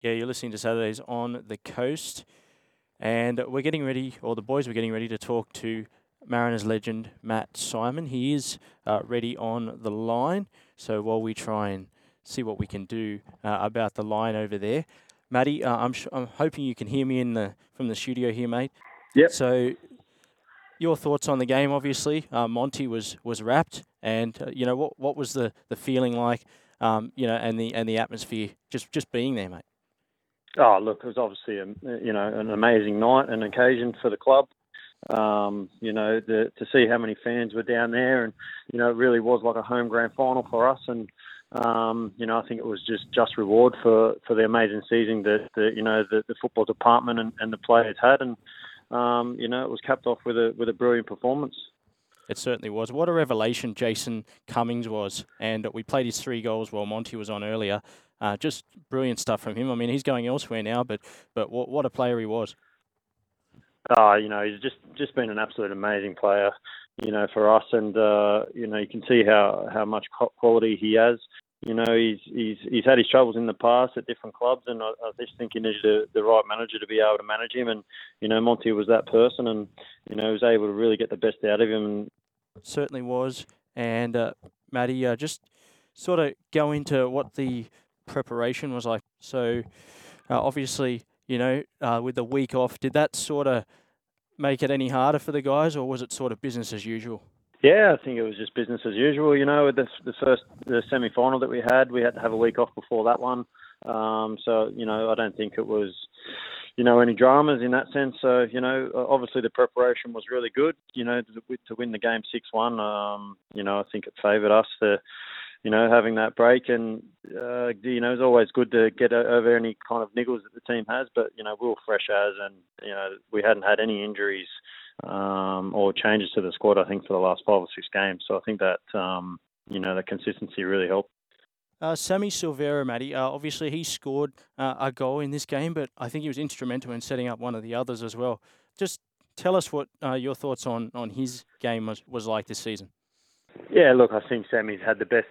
Yeah, you're listening to Saturdays on the Coast, and we're getting ready, or the boys were getting ready to talk to Mariners legend Matt Simon. He is uh, ready on the line, so while we try and see what we can do uh, about the line over there, Matty, uh, I'm sh- I'm hoping you can hear me in the from the studio here, mate. Yep. So, your thoughts on the game? Obviously, uh, Monty was was rapt, and uh, you know what what was the, the feeling like, um, you know, and the and the atmosphere just just being there, mate. Oh, look, it was obviously a, you know an amazing night, an occasion for the club. Um, you know, the, to see how many fans were down there, and you know, it really was like a home grand final for us. And um, you know, I think it was just just reward for, for the amazing season that, that you know the, the football department and, and the players had, and um, you know, it was capped off with a with a brilliant performance. It certainly was. What a revelation Jason Cummings was, and we played his three goals while Monty was on earlier. Uh, just brilliant stuff from him. I mean, he's going elsewhere now, but but what, what a player he was. Uh, you know, he's just just been an absolute amazing player, you know, for us, and uh, you know, you can see how how much quality he has. You know, he's he's he's had his troubles in the past at different clubs, and I, I just think he needed the right manager to be able to manage him. And you know, Monty was that person, and you know, was able to really get the best out of him. And certainly was. And uh, Matty, uh, just sort of go into what the preparation was like. So, uh, obviously, you know, uh, with the week off, did that sort of make it any harder for the guys, or was it sort of business as usual? Yeah, I think it was just business as usual. You know, with the, the first the semi final that we had, we had to have a week off before that one. Um, so you know, I don't think it was you know any dramas in that sense. So you know, obviously the preparation was really good. You know, to, to win the game six one. Um, you know, I think it favoured us. to, you know, having that break. And, uh, you know, it's always good to get over any kind of niggles that the team has. But, you know, we were fresh as, and, you know, we hadn't had any injuries um, or changes to the squad, I think, for the last five or six games. So I think that, um, you know, the consistency really helped. Uh, Sammy Silvera, Matty, uh, obviously he scored uh, a goal in this game, but I think he was instrumental in setting up one of the others as well. Just tell us what uh, your thoughts on, on his game was, was like this season. Yeah, look, I think Sammy's had the best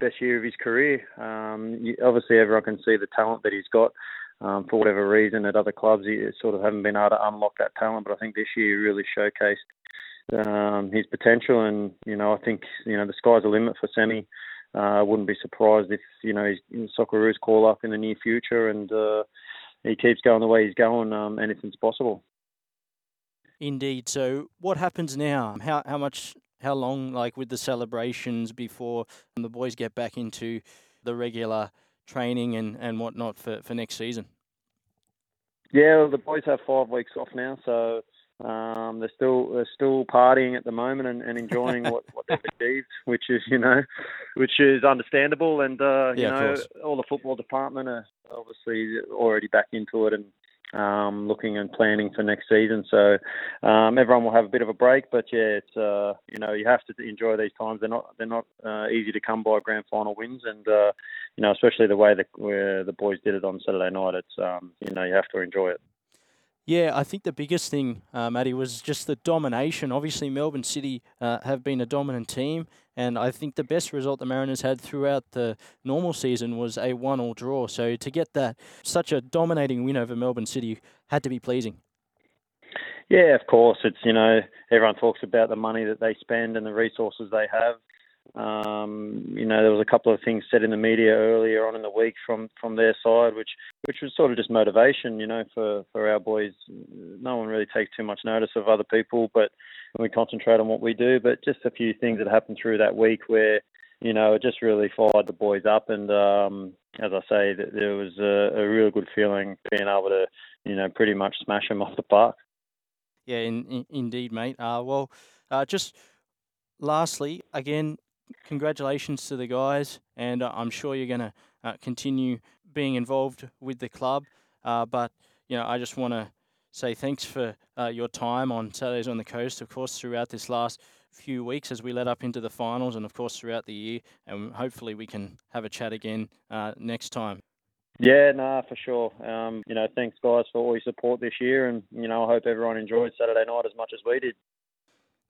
best year of his career. Um, you, obviously, everyone can see the talent that he's got. Um, for whatever reason, at other clubs, he sort of haven't been able to unlock that talent. But I think this year he really showcased um, his potential, and you know, I think you know the sky's the limit for Sammy. Uh, I wouldn't be surprised if you know he's in Socceroos call up in the near future, and uh, he keeps going the way he's going. Um, anything's possible. Indeed. So, what happens now? How how much how long, like with the celebrations before the boys get back into the regular training and, and whatnot for, for next season? Yeah, well, the boys have five weeks off now, so um, they're still they're still partying at the moment and, and enjoying what, what they've achieved, which is you know, which is understandable. And uh, you yeah, know, all the football department are obviously already back into it and um, looking and planning for next season. So um, everyone will have a bit of a break, but yeah, it's uh, you know you have to enjoy these times. They're not they're not uh, easy to come by grand final wins, and uh, you know especially the way that where the boys did it on Saturday night. It's um, you know you have to enjoy it. Yeah, I think the biggest thing, uh, Matty, was just the domination. Obviously, Melbourne City uh, have been a dominant team, and I think the best result the Mariners had throughout the normal season was a one-all draw. So to get that such a dominating win over Melbourne City had to be pleasing. Yeah, of course. It's you know everyone talks about the money that they spend and the resources they have. Um, you know, there was a couple of things said in the media earlier on in the week from from their side, which which was sort of just motivation. You know, for for our boys, no one really takes too much notice of other people, but we concentrate on what we do. But just a few things that happened through that week where you know it just really fired the boys up, and um, as I say, there was a, a real good feeling being able to you know pretty much smash them off the park. Yeah, in, in, indeed, mate. Uh, well, uh, just lastly, again, congratulations to the guys, and uh, I'm sure you're going to uh, continue being involved with the club. Uh, but you know, I just want to say thanks for uh, your time on Saturdays on the Coast, of course, throughout this last few weeks as we led up into the finals, and of course throughout the year. And hopefully we can have a chat again uh, next time. Yeah, nah, for sure. Um, you know, thanks guys for all your support this year, and you know, I hope everyone enjoyed Saturday night as much as we did.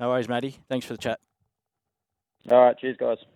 No worries, Matty. Thanks for the chat. All right, cheers, guys.